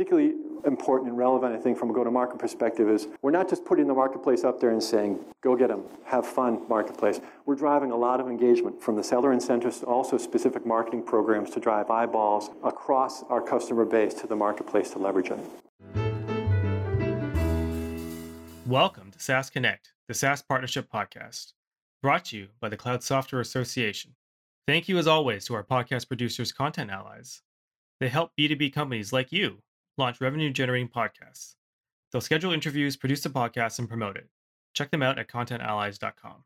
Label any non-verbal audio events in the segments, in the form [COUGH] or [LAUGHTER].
particularly important and relevant, I think, from a go-to-market perspective is we're not just putting the marketplace up there and saying, go get them, have fun, marketplace. We're driving a lot of engagement from the seller incentives to also specific marketing programs to drive eyeballs across our customer base to the marketplace to leverage it. Welcome to SaaS Connect, the SaaS Partnership Podcast, brought to you by the Cloud Software Association. Thank you, as always, to our podcast producers, Content Allies. They help B2B companies like you launch revenue generating podcasts. They'll schedule interviews, produce the podcast, and promote it. Check them out at contentallies.com.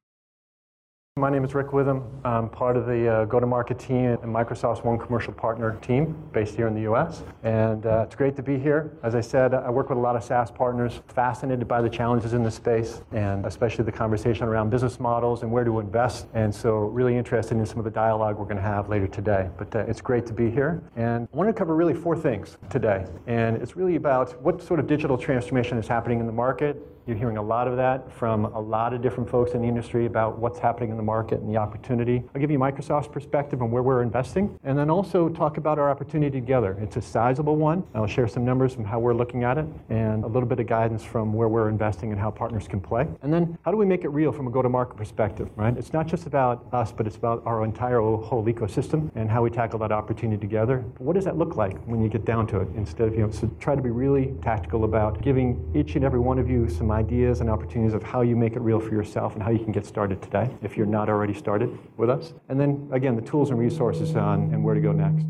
My name is Rick Witham. I'm part of the uh, go-to-market team and Microsoft's One Commercial Partner team based here in the U.S. And uh, it's great to be here. As I said, I work with a lot of SaaS partners, fascinated by the challenges in the space, and especially the conversation around business models and where to invest. And so, really interested in some of the dialogue we're going to have later today. But uh, it's great to be here. And I want to cover really four things today. And it's really about what sort of digital transformation is happening in the market, you're hearing a lot of that from a lot of different folks in the industry about what's happening in the market and the opportunity. I'll give you Microsoft's perspective on where we're investing, and then also talk about our opportunity together. It's a sizable one. I'll share some numbers from how we're looking at it, and a little bit of guidance from where we're investing and how partners can play. And then how do we make it real from a go-to-market perspective, right? It's not just about us, but it's about our entire whole ecosystem and how we tackle that opportunity together. What does that look like when you get down to it? Instead of, you know, so try to be really tactical about giving each and every one of you some ideas and opportunities of how you make it real for yourself and how you can get started today if you're not already started with us. And then again, the tools and resources on and where to go next.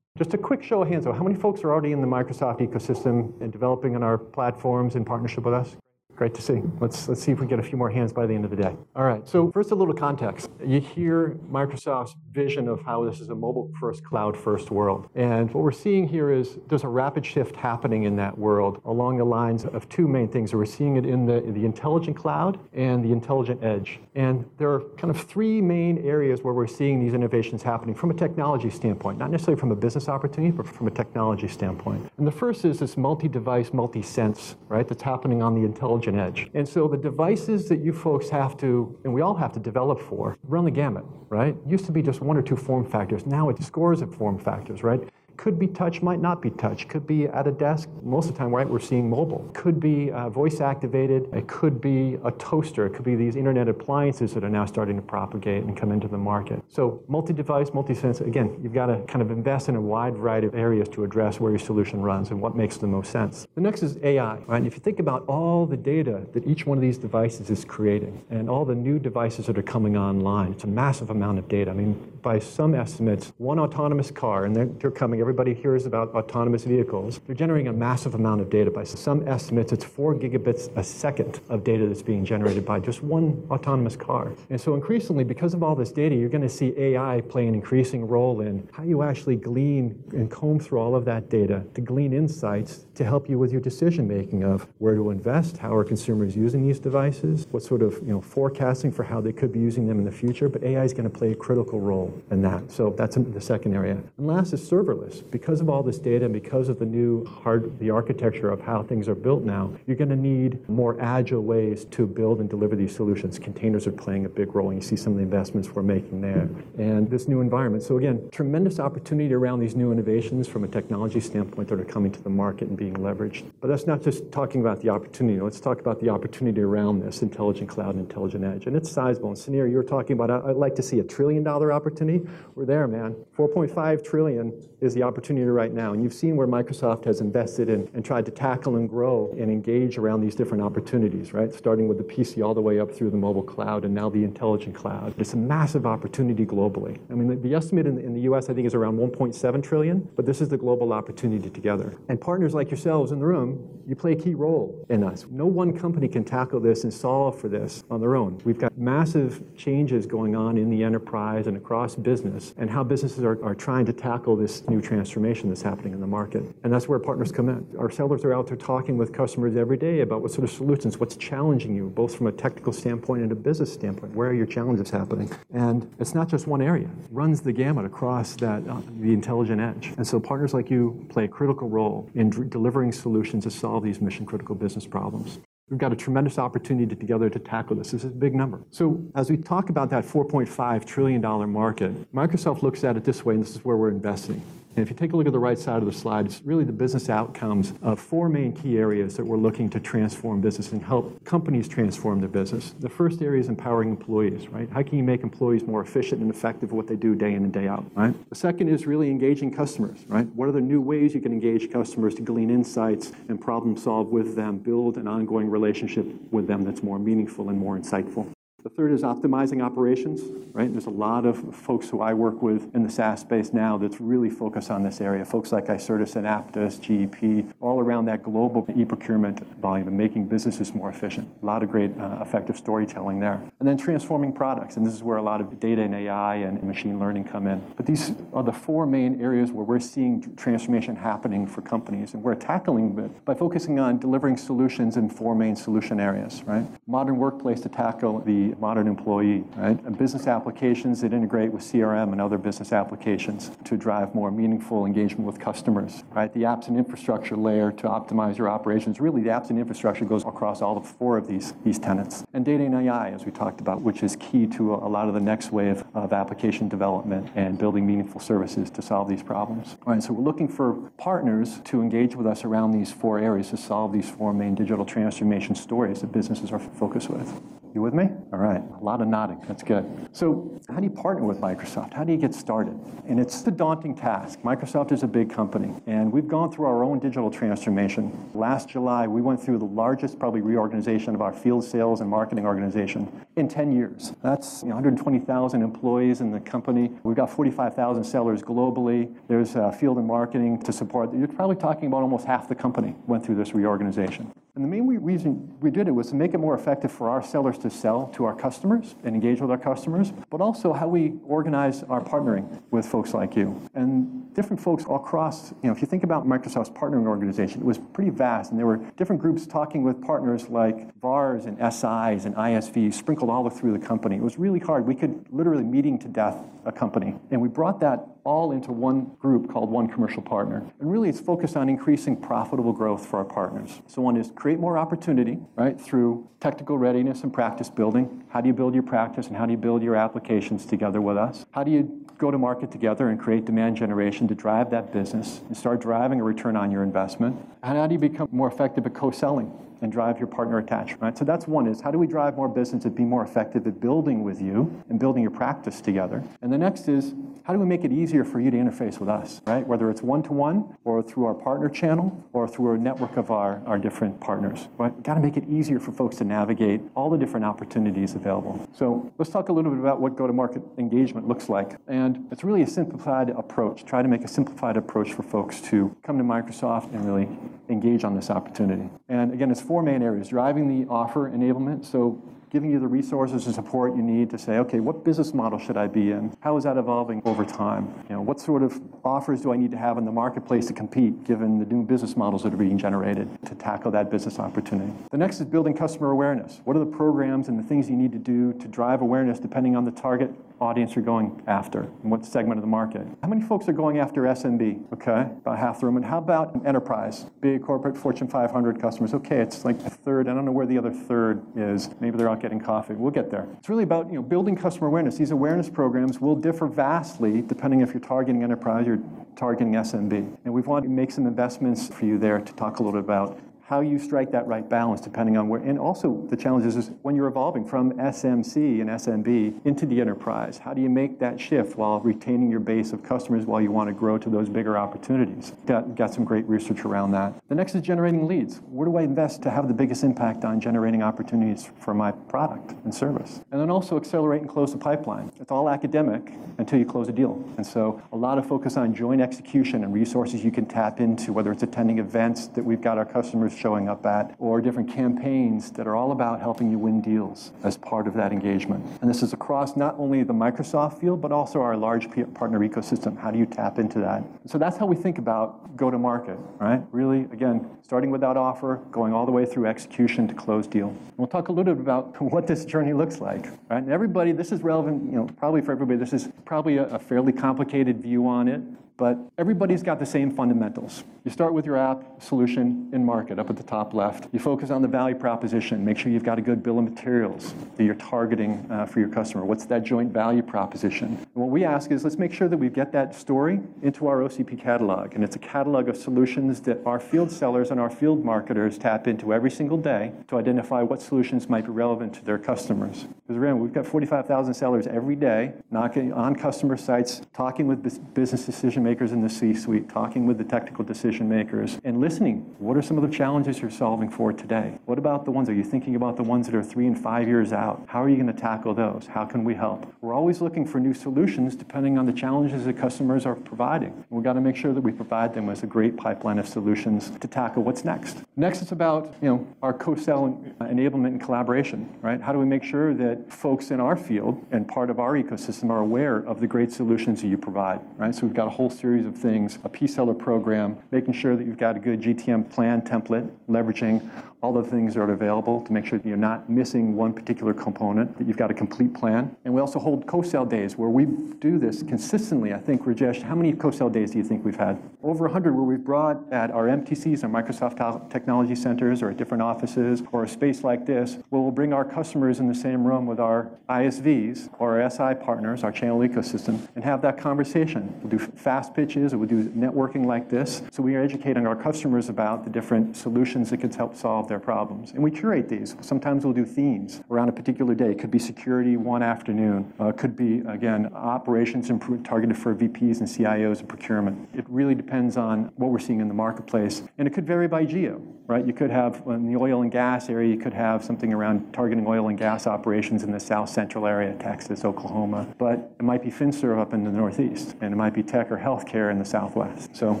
Just a quick show of hands, though. How many folks are already in the Microsoft ecosystem and developing on our platforms in partnership with us? Great to see. Let's, let's see if we get a few more hands by the end of the day. All right, so first a little context. You hear Microsoft's vision of how this is a mobile-first, cloud-first world. And what we're seeing here is there's a rapid shift happening in that world along the lines of two main things. We're seeing it in the, in the intelligent cloud and the intelligent edge. And there are kind of three main areas where we're seeing these innovations happening from a technology standpoint, not necessarily from a business opportunity, but from a technology standpoint. And the first is this multi-device, multi-sense, right, that's happening on the intelligent edge. And so the devices that you folks have to, and we all have to develop for, run the gamut, right? Used to be just one or two form factors. Now it's scores of form factors, right? Could be touch, might not be touch. Could be at a desk. Most of the time, right, we're seeing mobile. Could be uh, voice activated. It could be a toaster. It could be these internet appliances that are now starting to propagate and come into the market. So multi-device, multi-sense, again, you've got to kind of invest in a wide variety of areas to address where your solution runs and what makes the most sense. The next is AI, right? And if you think about all the data that each one of these devices is creating and all the new devices that are coming online, it's a massive amount of data. I mean, by some estimates, one autonomous car, and they're, they're coming everybody hears about autonomous vehicles. They're generating a massive amount of data. By some estimates, it's four gigabits a second of data that's being generated by just one autonomous car. And so increasingly, because of all this data, you're going to see AI play an increasing role in how you actually glean and comb through all of that data to glean insights to help you with your decision making of where to invest, how are consumers using these devices, what sort of you know forecasting for how they could be using them in the future. But AI is going to play a critical role in that. So that's the second area. And last is serverless because of all this data and because of the new hard, the architecture of how things are built now, you're going to need more agile ways to build and deliver these solutions. Containers are playing a big role, and you see some of the investments we're making there. And this new environment. So again, tremendous opportunity around these new innovations from a technology standpoint that are coming to the market and being leveraged. But that's not just talking about the opportunity. Let's talk about the opportunity around this intelligent cloud and intelligent edge. And it's sizable. And Sunir, you were talking about, I'd like to see a trillion dollar opportunity. We're there, man. 4.5 trillion is the opportunity right now. And you've seen where Microsoft has invested in and tried to tackle and grow and engage around these different opportunities, right? Starting with the PC all the way up through the mobile cloud and now the intelligent cloud. It's a massive opportunity globally. I mean, the, the estimate in, in the US, I think, is around 1.7 trillion, but this is the global opportunity together. And partners like yourselves in the room, you play a key role in us. No one company can tackle this and solve for this on their own. We've got massive changes going on in the enterprise and across business and how businesses are, are trying to tackle this new transformation that's happening in the market. And that's where partners come in. Our sellers are out there talking with customers every day about what sort of solutions, what's challenging you, both from a technical standpoint and a business standpoint. Where are your challenges happening? And it's not just one area. It runs the gamut across that uh, the intelligent edge. And so partners like you play a critical role in delivering solutions to solve these mission critical business problems. We've got a tremendous opportunity together to tackle this. This is a big number. So as we talk about that $4.5 trillion market, Microsoft looks at it this way, and this is where we're investing. And if you take a look at the right side of the slide, it's really the business outcomes of four main key areas that we're looking to transform business and help companies transform their business. The first area is empowering employees, right? How can you make employees more efficient and effective at what they do day in and day out, right? The second is really engaging customers, right? What are the new ways you can engage customers to glean insights and problem solve with them, build an ongoing relationship with them that's more meaningful and more insightful? The third is optimizing operations, right? There's a lot of folks who I work with in the SaaS space now that's really focused on this area. Folks like Icertis and Apttus, GEP, all around that global e-procurement volume and making businesses more efficient. A lot of great uh, effective storytelling there. And then transforming products, and this is where a lot of data and AI and machine learning come in. But these are the four main areas where we're seeing transformation happening for companies, and we're tackling it by focusing on delivering solutions in four main solution areas, right? Modern workplace to tackle the modern employee, right? Business applications that integrate with CRM and other business applications to drive more meaningful engagement with customers, right? The apps and infrastructure layer to optimize your operations. Really, the apps and infrastructure goes across all of four of these, these tenants. And data and AI, as we talked about, which is key to a, lot of the next wave of application development and building meaningful services to solve these problems. Right, so we're looking for partners to engage with us around these four areas to solve these four main digital transformation stories that businesses are focused with. You with me? All right, a lot of nodding. That's good. So, how do you partner with Microsoft? How do you get started? And it's a daunting task. Microsoft is a big company, and we've gone through our own digital transformation. Last July, we went through the largest, probably, reorganization of our field sales and marketing organization in 10 years. That's you know, 120,000 employees in the company. We've got 45,000 sellers globally. There's uh, field and marketing to support. You're probably talking about almost half the company went through this reorganization. And the main reason we did it was to make it more effective for our sellers to sell to our customers and engage with our customers, but also how we organize our partnering with folks like you. And different folks across, you know, if you think about Microsoft's partnering organization, it was pretty vast, and there were different groups talking with partners like VARs and SIs and ISVs sprinkled all through the company. It was really hard. We could literally meeting to death a company. And we brought that all into one group called One Commercial Partner. And really it's focused on increasing profitable growth for our partners. So one is create more opportunity, right, through technical readiness and practice building. How do you build your practice and how do you build your applications together with us? How do you go to market together and create demand generation to drive that business and start driving a return on your investment? And how do you become more effective at co-selling? And drive your partner attachment. Right? So that's one is how do we drive more business and be more effective at building with you and building your practice together? And the next is how do we make it easier for you to interface with us, right? Whether it's one-to-one or through our partner channel or through a network of our, our different partners. Right? We've got to make it easier for folks to navigate all the different opportunities available. So let's talk a little bit about what go-to-market engagement looks like. And it's really a simplified approach. Try to make a simplified approach for folks to come to Microsoft and really engage on this opportunity. And again, it's four main areas, driving the offer enablement. So giving you the resources and support you need to say, okay, what business model should I be in? How is that evolving over time? You know, what sort of offers do I need to have in the marketplace to compete, given the new business models that are being generated to tackle that business opportunity? The next is building customer awareness. What are the programs and the things you need to do to drive awareness depending on the target audience you're going after and what segment of the market. How many folks are going after SMB? Okay, about half the room. And how about enterprise? Big corporate Fortune 500 customers. Okay, it's like a third. I don't know where the other third is. Maybe they're out getting coffee. We'll get there. It's really about you know building customer awareness. These awareness programs will differ vastly depending if you're targeting enterprise or targeting SMB. And we've wanted to make some investments for you there to talk a little bit about how you strike that right balance depending on where, and also the challenge is, when you're evolving from SMC and SMB into the enterprise, how do you make that shift while retaining your base of customers while you want to grow to those bigger opportunities? Got, got some great research around that. The next is generating leads. Where do I invest to have the biggest impact on generating opportunities for my product and service? And then also accelerate and close the pipeline. It's all academic until you close a deal. And so a lot of focus on joint execution and resources you can tap into, whether it's attending events that we've got our customers showing up at, or different campaigns that are all about helping you win deals as part of that engagement. And this is across not only the Microsoft field, but also our large partner ecosystem. How do you tap into that? So that's how we think about go to market, right? Really, again, starting with that offer, going all the way through execution to close deal. And we'll talk a little bit about [LAUGHS] what this journey looks like, right? And everybody, this is relevant, you know, probably for everybody, this is probably a, a fairly complicated view on it but everybody's got the same fundamentals. You start with your app solution and market up at the top left. You focus on the value proposition. Make sure you've got a good bill of materials that you're targeting uh, for your customer. What's that joint value proposition? And what we ask is let's make sure that we get that story into our OCP catalog. And it's a catalog of solutions that our field sellers and our field marketers tap into every single day to identify what solutions might be relevant to their customers. Because remember, we've got 45,000 sellers every day knocking on customer sites, talking with business decision makers in the C-suite, talking with the technical decision makers, and listening. What are some of the challenges you're solving for today? What about the ones, are you thinking about the ones that are three and five years out? How are you going to tackle those? How can we help? We're always looking for new solutions depending on the challenges that customers are providing. We've got to make sure that we provide them with a great pipeline of solutions to tackle what's next. Next, it's about you know our co-sell enablement and collaboration, right? How do we make sure that folks in our field and part of our ecosystem are aware of the great solutions that you provide, right? So we've got a whole series of things, a P-seller program, making sure that you've got a good GTM plan template, leveraging all the things that are available to make sure that you're not missing one particular component, that you've got a complete plan. And we also hold co-sell days where we do this consistently. I think, Rajesh, how many co-sell days do you think we've had? Over 100 where we've brought at our MTCs, our Microsoft Technology Centers, or at different offices, or a space like this, where we'll bring our customers in the same room with our ISVs or our SI partners, our channel ecosystem, and have that conversation. We'll do fast pitches, we'll do networking like this. So we are educating our customers about the different solutions that could help solve their problems. And we curate these. Sometimes we'll do themes around a particular day. It could be security one afternoon. Uh, could be, again, operations targeted for VPs and CIOs and procurement. It really depends on what we're seeing in the marketplace. And it could vary by geo, right? You could have, in the oil and gas area, you could have something around targeting oil and gas operations in the south central area, Texas, Oklahoma. But it might be FinServ up in the northeast, and it might be tech or healthcare in the southwest. So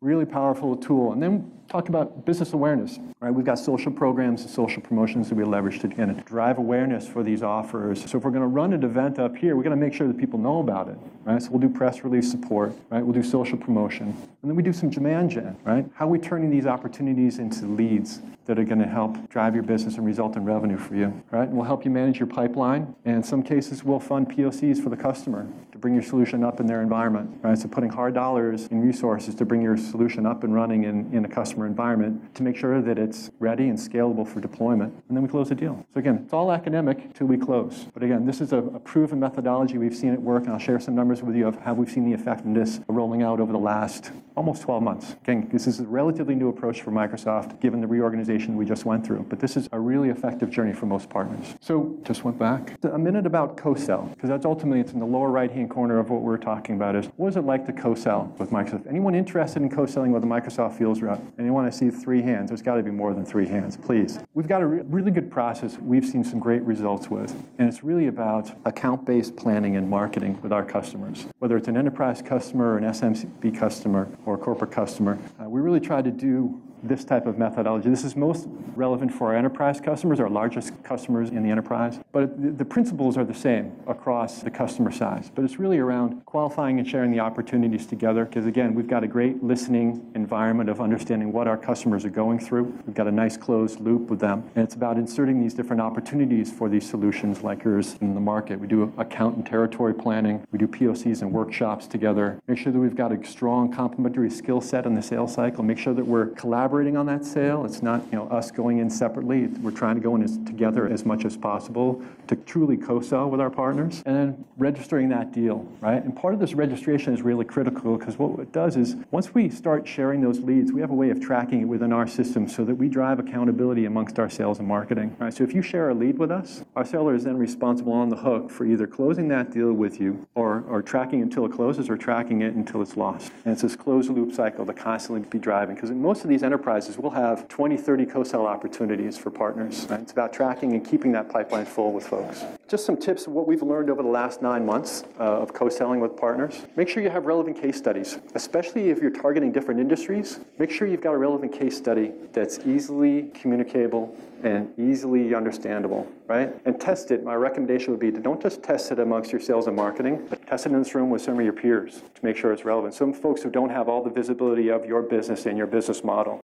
really powerful tool. And then talk about business awareness. Right? We've got social programs and social promotions that we leverage to drive awareness for these offers. So if we're going to run an event up here, we're going to make sure that people know about it. Right? So we'll do press release support. Right? We'll do social promotion, and then we do some demand gen. Right? How are we turning these opportunities into leads that are going to help drive your business and result in revenue for you? Right? And we'll help you manage your pipeline. And in some cases, we'll fund POCs for the customer to bring your solution up in their environment. Right? So putting hard dollars and resources to bring your solution up and running in, in a customer environment to make sure that it's ready and scalable for deployment. And then we close the deal. So again, it's all academic till we close. But again, this is a, a proven methodology. We've seen it work, and I'll share some numbers with you of how we've seen the effectiveness rolling out over the last almost 12 months. Again, this is a relatively new approach for Microsoft given the reorganization we just went through. But this is a really effective journey for most partners. So just went back. A minute about co-sell, because that's ultimately it's in the lower right-hand corner of what we're talking about is what is it like to co-sell with Microsoft? Anyone interested in co-selling with a Microsoft Fields rep? Anyone I see three hands? There's got to be more than three hands, please. We've got a re- really good process we've seen some great results with, and it's really about account-based planning and marketing with our customers. Whether it's an enterprise customer or an SMB customer, or a corporate customer. Uh, we really try to do this type of methodology. This is most relevant for our enterprise customers, our largest customers in the enterprise. But the principles are the same across the customer size. But it's really around qualifying and sharing the opportunities together. Because again, we've got a great listening environment of understanding what our customers are going through. We've got a nice closed loop with them. And it's about inserting these different opportunities for these solutions like yours in the market. We do account and territory planning. We do POCs and workshops together. Make sure that we've got a strong complementary skill set in the sales cycle. Make sure that we're collaborating collaborating on that sale. It's not you know us going in separately. We're trying to go in as, together as much as possible to truly co-sell with our partners, and then registering that deal, right? And part of this registration is really critical because what it does is once we start sharing those leads, we have a way of tracking it within our system so that we drive accountability amongst our sales and marketing. Right? So if you share a lead with us, our seller is then responsible on the hook for either closing that deal with you or, or tracking until it closes or tracking it until it's lost. And it's this closed loop cycle to constantly be driving because most of these enterprise enterprises, we'll have 20, 30 co-sell opportunities for partners. Right? It's about tracking and keeping that pipeline full with folks. Just some tips of what we've learned over the last nine months uh, of co-selling with partners. Make sure you have relevant case studies, especially if you're targeting different industries. Make sure you've got a relevant case study that's easily communicable and easily understandable, right? And test it. My recommendation would be to don't just test it amongst your sales and marketing, but test it in this room with some of your peers to make sure it's relevant. Some folks who don't have all the visibility of your business and your business model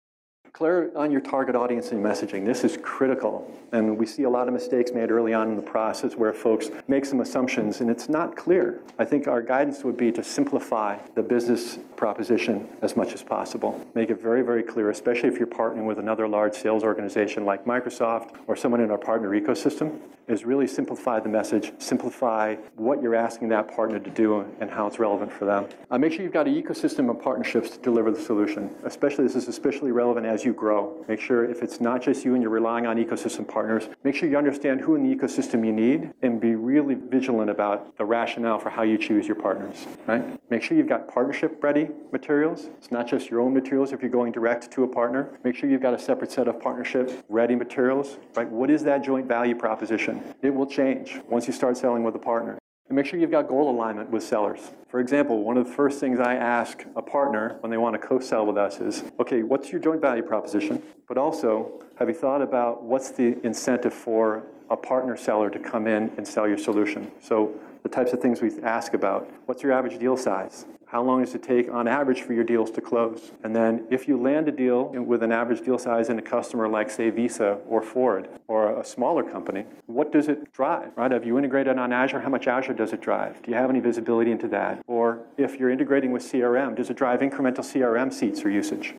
Clear on your target audience and messaging. This is critical. And we see a lot of mistakes made early on in the process where folks make some assumptions and it's not clear. I think our guidance would be to simplify the business proposition as much as possible. Make it very, very clear, especially if you're partnering with another large sales organization like Microsoft or someone in our partner ecosystem, is really simplify the message, simplify what you're asking that partner to do and how it's relevant for them. Uh, make sure you've got an ecosystem of partnerships to deliver the solution. Especially, this is especially relevant as you grow. Make sure if it's not just you and you're relying on ecosystem partners, make sure you understand who in the ecosystem you need and be really vigilant about the rationale for how you choose your partners, right? Make sure you've got partnership ready materials. It's not just your own materials if you're going direct to a partner. Make sure you've got a separate set of partnership ready materials, right? What is that joint value proposition? It will change once you start selling with a partner. And make sure you've got goal alignment with sellers. For example, one of the first things I ask a partner when they want to co-sell with us is, okay, what's your joint value proposition? But also, have you thought about what's the incentive for a partner seller to come in and sell your solution? So the types of things we ask about. What's your average deal size? How long does it take on average for your deals to close? And then if you land a deal with an average deal size in a customer like, say, Visa or Ford or a smaller company, what does it drive, right? Have you integrated on Azure? How much Azure does it drive? Do you have any visibility into that? Or if you're integrating with CRM, does it drive incremental CRM seats or usage?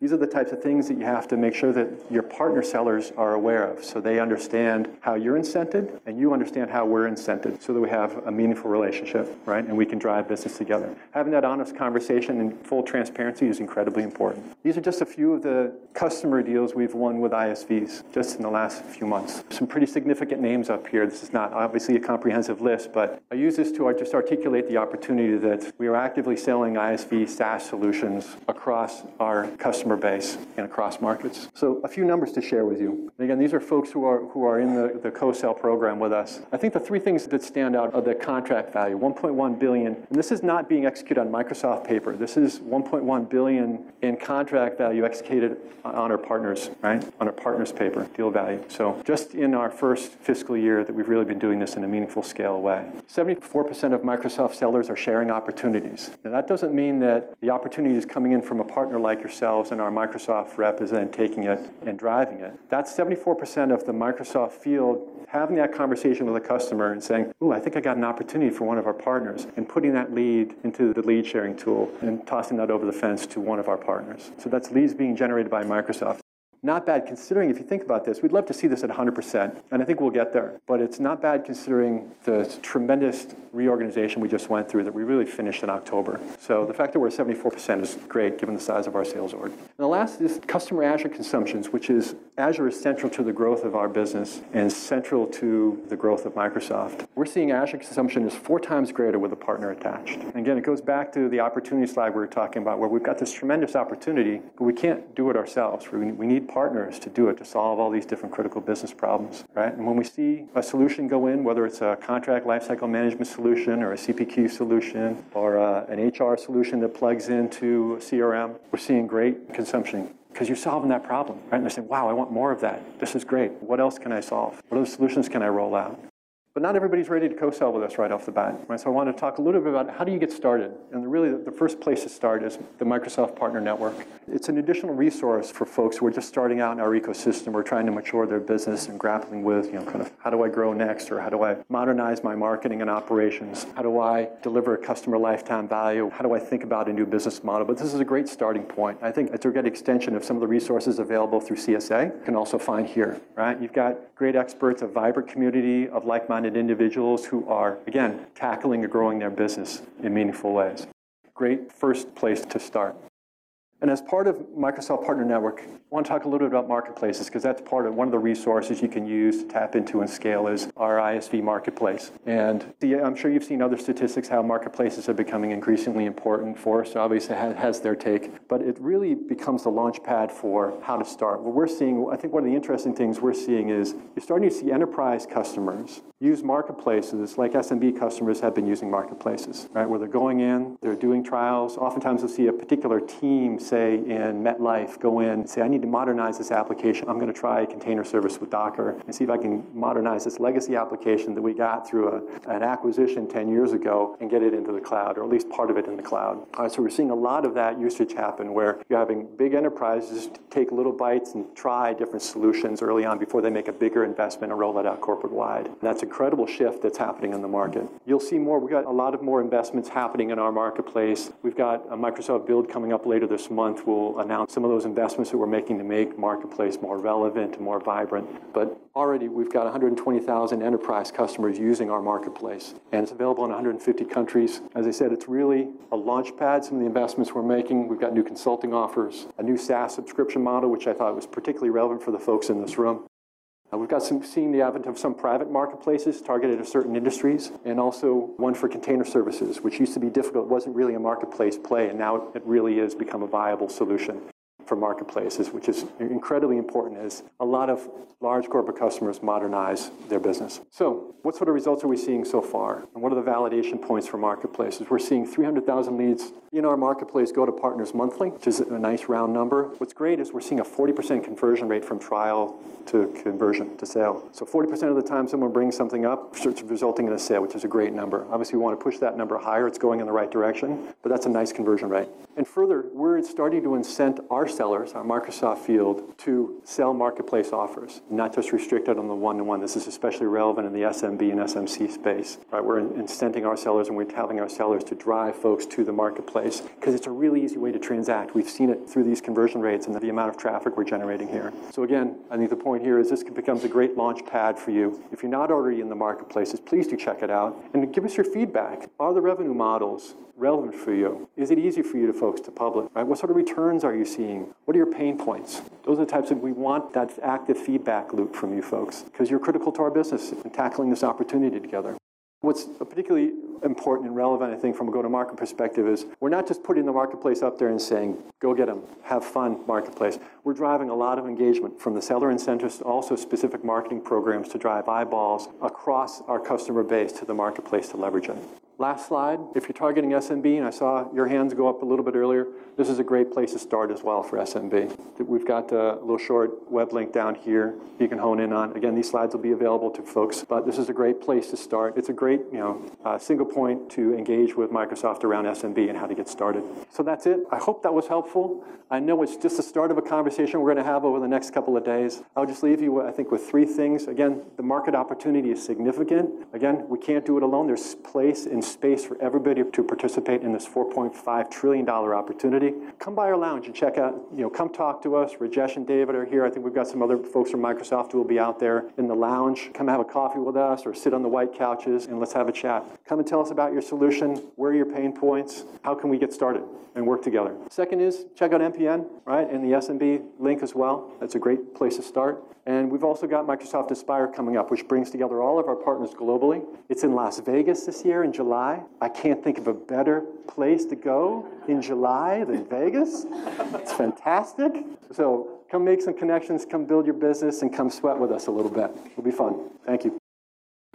These are the types of things that you have to make sure that your partner sellers are aware of so they understand how you're incented and you understand how we're incented so that we have a meaningful relationship, right? And we can drive business together. Having that honest conversation and full transparency is incredibly important. These are just a few of the customer deals we've won with ISVs just in the last few months. Some pretty significant names up here. This is not obviously a comprehensive list, but I use this to just articulate the opportunity that we are actively selling ISV SaaS solutions across our customer customer base and across markets. So a few numbers to share with you. And again, these are folks who are, who are in the, the co-sell program with us. I think the three things that stand out are the contract value, 1.1 billion. And this is not being executed on Microsoft paper. This is 1.1 billion in contract value executed on our partners, right? On our partners paper, deal value. So just in our first fiscal year that we've really been doing this in a meaningful scale way. 74% of Microsoft sellers are sharing opportunities. Now that doesn't mean that the opportunity is coming in from a partner like yourselves and our Microsoft rep is then taking it and driving it. That's 74% of the Microsoft field having that conversation with a customer and saying, ooh, I think I got an opportunity for one of our partners, and putting that lead into the lead sharing tool and tossing that over the fence to one of our partners. So that's leads being generated by Microsoft not bad considering if you think about this. We'd love to see this at 100%, and I think we'll get there. But it's not bad considering the tremendous reorganization we just went through that we really finished in October. So the fact that we're at 74% is great given the size of our sales org. And the last is customer Azure consumptions, which is Azure is central to the growth of our business and central to the growth of Microsoft. We're seeing Azure consumption is four times greater with a partner attached. And again, it goes back to the opportunity slide we were talking about where we've got this tremendous opportunity, but we can't do it ourselves. We, need partners to do it, to solve all these different critical business problems, right? And when we see a solution go in, whether it's a contract lifecycle management solution or a CPQ solution or uh, an HR solution that plugs into CRM, we're seeing great consumption because you're solving that problem, right? And they're saying, wow, I want more of that. This is great. What else can I solve? What other solutions can I roll out? But not everybody's ready to co-sell with us right off the bat. Right? So I want to talk a little bit about how do you get started. And really the first place to start is the Microsoft Partner Network. It's an additional resource for folks who are just starting out in our ecosystem or trying to mature their business and grappling with, you know, kind of how do I grow next or how do I modernize my marketing and operations? How do I deliver a customer lifetime value? How do I think about a new business model? But this is a great starting point. I think it's a great extension of some of the resources available through CSA. You can also find here, right? You've got great experts, a vibrant community of like-minded minded individuals who are, again, tackling and growing their business in meaningful ways. Great first place to start. And as part of Microsoft Partner Network, I want to talk a little bit about marketplaces because that's part of one of the resources you can use to tap into and scale is our ISV marketplace. And I'm sure you've seen other statistics how marketplaces are becoming increasingly important. Forrester obviously has their take, but it really becomes the launch pad for how to start. What we're seeing, I think one of the interesting things we're seeing is you're starting to see enterprise customers use marketplaces like SMB customers have been using marketplaces, right? Where they're going in, they're doing trials. Oftentimes, you'll see a particular team, say in MetLife, go in and say, I need to modernize this application. I'm going to try container service with Docker and see if I can modernize this legacy application that we got through a, an acquisition 10 years ago and get it into the cloud, or at least part of it in the cloud. So we're seeing a lot of that usage happen where you're having big enterprises take little bites and try different solutions early on before they make a bigger investment and roll it out corporate wide. That's a incredible shift that's happening in the market. You'll see more. We've got a lot of more investments happening in our marketplace. We've got a Microsoft Build coming up later this month. We'll announce some of those investments that we're making to make marketplace more relevant and more vibrant. But already we've got 120,000 enterprise customers using our marketplace, and it's available in 150 countries. As I said, it's really a launch pad. Some of the investments we're making. We've got new consulting offers, a new SaaS subscription model, which I thought was particularly relevant for the folks in this room. Uh, we've got some, seen the advent of some private marketplaces targeted at certain industries, and also one for container services, which used to be difficult. It wasn't really a marketplace play, and now it really has become a viable solution for marketplaces, which is incredibly important as a lot of large corporate customers modernize their business. So, what sort of results are we seeing so far? And what are the validation points for marketplaces? We're seeing 300,000 leads in our marketplace go to partners monthly, which is a nice round number. What's great is we're seeing a 40% conversion rate from trial to conversion to sale. So 40% of the time someone brings something up, it's resulting in a sale, which is a great number. Obviously, we want to push that number higher. It's going in the right direction, but that's a nice conversion rate. And further, we're starting to incent our sellers, our Microsoft field, to sell marketplace offers, not just restricted on the one-to-one. This is especially relevant in the SMB and SMC space. Right? We're incenting our sellers and we're telling our sellers to drive folks to the marketplace because it's a really easy way to transact. We've seen it through these conversion rates and the amount of traffic we're generating here. So again, I think the point here is this becomes a great launch pad for you. If you're not already in the marketplaces, please do check it out and give us your feedback. Are the revenue models relevant for you? Is it easy for you to folks to publish? Right? What sort of returns are you seeing? What are your pain points? Those are the types of we want that active feedback loop from you folks because you're critical to our business and tackling this opportunity together. What's particularly important and relevant, I think, from a go-to-market perspective is we're not just putting the marketplace up there and saying, go get them, have fun, marketplace. We're driving a lot of engagement from the seller incentives to also specific marketing programs to drive eyeballs across our customer base to the marketplace to leverage it. Last slide. If you're targeting SMB, and I saw your hands go up a little bit earlier, this is a great place to start as well for SMB. We've got a little short web link down here you can hone in on. Again, these slides will be available to folks, but this is a great place to start. It's a great, you know, uh, single point to engage with Microsoft around SMB and how to get started. So that's it. I hope that was helpful. I know it's just the start of a conversation we're going to have over the next couple of days. I'll just leave you, I think, with three things. Again, the market opportunity is significant. Again, we can't do it alone. There's place and space for everybody to participate in this $4.5 trillion opportunity. Come by our lounge and check out, you know, come talk to us. Rajesh and David are here. I think we've got some other folks from Microsoft who will be out there in the lounge. Come have a coffee with us or sit on the white couches and let's have a chat. Come and tell us about your solution. Where are your pain points? How can we get started and work together? Second is check out MPN, right, and the SMB link as well. That's a great place to start. And we've also got Microsoft Inspire coming up, which brings together all of our partners globally. It's in Las Vegas this year in July. I can't think of a better place to go in July than Vegas. It's fantastic. So come make some connections, come build your business, and come sweat with us a little bit. It'll be fun. Thank you.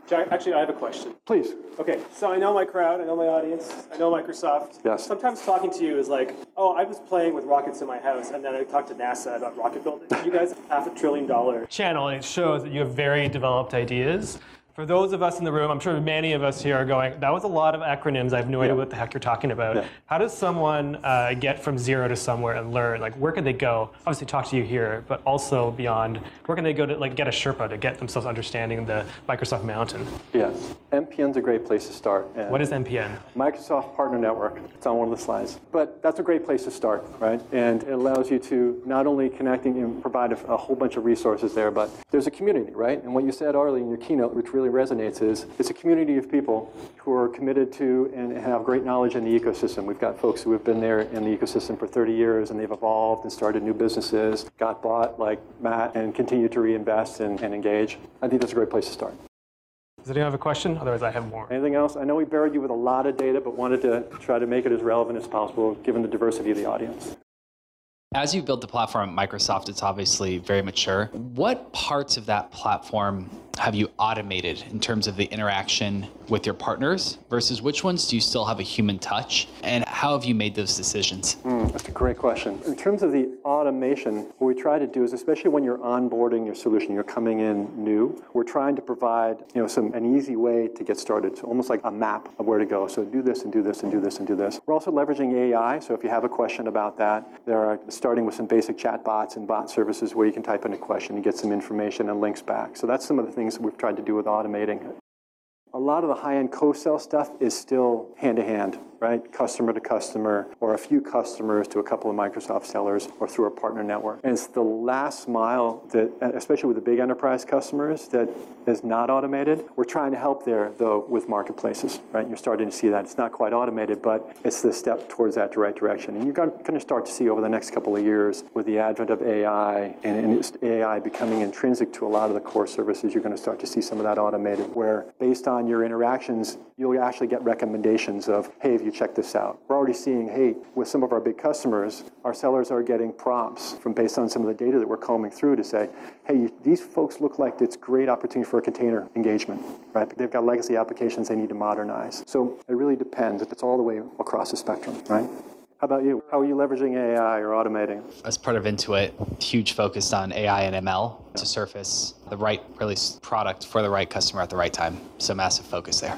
Jack, Actually, I have a question. Please. Okay, so I know my crowd, I know my audience, I know Microsoft. Yes. Sometimes talking to you is like, oh, I was playing with rockets in my house, and then I talked to NASA about rocket building. You guys have half a trillion dollar channel, and it shows that you have very developed ideas for those of us in the room, I'm sure many of us here are going, that was a lot of acronyms. I have no yeah. idea what the heck you're talking about. Yeah. How does someone uh, get from zero to somewhere and learn? Like, where can they go? Obviously, talk to you here, but also beyond. Where can they go to like get a Sherpa to get themselves understanding the Microsoft Mountain? Yes, MPN's a great place to start. And what is MPN? Microsoft Partner Network. It's on one of the slides. But that's a great place to start, right? And it allows you to not only connecting and provide a, a whole bunch of resources there, but there's a community, right? And what you said earlier in your keynote, which really really resonates is it's a community of people who are committed to and have great knowledge in the ecosystem. We've got folks who have been there in the ecosystem for 30 years and they've evolved and started new businesses, got bought like Matt, and continue to reinvest and, and engage. I think that's a great place to start. Does anyone have a question? Otherwise, I have more. Anything else? I know we buried you with a lot of data, but wanted to try to make it as relevant as possible given the diversity of the audience. As you build the platform at Microsoft, it's obviously very mature. What parts of that platform have you automated in terms of the interaction with your partners versus which ones do you still have a human touch? And how have you made those decisions? Mm, that's a great question. In terms of the automation, what we try to do is, especially when you're onboarding your solution, you're coming in new, we're trying to provide you know, some, an easy way to get started, so almost like a map of where to go. So do this and do this and do this and do this. We're also leveraging AI, so if you have a question about that, there are starting with some basic chat bots and bot services where you can type in a question and get some information and links back. So that's some of the things that we've tried to do with automating. A lot of the high-end co-sell stuff is still hand-to-hand right? Customer to customer, or a few customers to a couple of Microsoft sellers, or through a partner network. And it's the last mile that, especially with the big enterprise customers, that is not automated. We're trying to help there, though, with marketplaces, right? You're starting to see that. It's not quite automated, but it's the step towards that right direction. And you're going to start to see over the next couple of years, with the advent of AI and, and AI becoming intrinsic to a lot of the core services, you're going to start to see some of that automated, where based on your interactions, you'll actually get recommendations of, hey, if you check this out. We're already seeing, hey, with some of our big customers, our sellers are getting prompts from based on some of the data that we're combing through to say, hey, these folks look like it's great opportunity for a container engagement, right? They've got legacy applications they need to modernize. So it really depends. It's all the way across the spectrum, right? How about you? How are you leveraging AI or automating? As part of Intuit, huge focus on AI and ML to surface the right really product for the right customer at the right time. So massive focus there.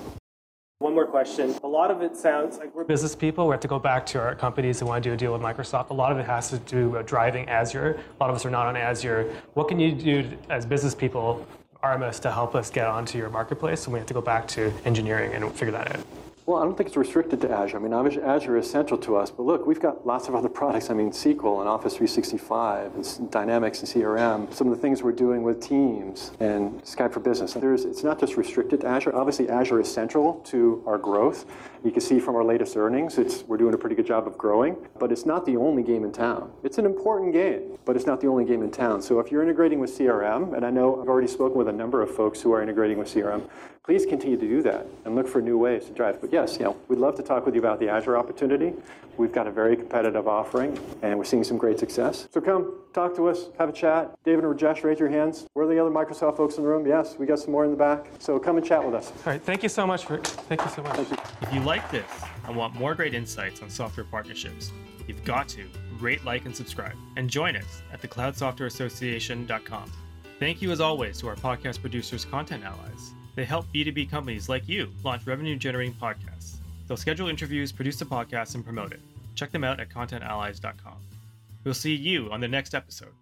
One more question. A lot of it sounds like we're business people. We have to go back to our companies that want to do a deal with Microsoft. A lot of it has to do with driving Azure. A lot of us are not on Azure. What can you do as business people, Armis, to help us get onto your marketplace? And we have to go back to engineering and figure that out. Well, I don't think it's restricted to Azure. I mean, Azure is central to us, but look, we've got lots of other products. I mean, SQL and Office 365 and Dynamics and CRM, some of the things we're doing with Teams and Skype for Business. There's, it's not just restricted to Azure. Obviously, Azure is central to our growth. You can see from our latest earnings, it's, we're doing a pretty good job of growing, but it's not the only game in town. It's an important game, but it's not the only game in town. So if you're integrating with CRM, and I know I've already spoken with a number of folks who are integrating with CRM, please continue to do that and look for new ways to drive. But yes, you know, we'd love to talk with you about the Azure opportunity. We've got a very competitive offering, and we're seeing some great success. So come talk to us, have a chat. David or Rajesh, raise your hands. Where are the other Microsoft folks in the room? Yes, we got some more in the back. So come and chat with us. All right, thank you so much. For, thank you so much. If you like this and want more great insights on software partnerships, you've got to rate, like, and subscribe. And join us at thecloudsoftwareassociation.com. Thank you, as always, to our podcast producers, Content Allies. They help B2B companies like you launch revenue generating podcasts. They'll schedule interviews, produce the podcast, and promote it. Check them out at contentallies.com. We'll see you on the next episode.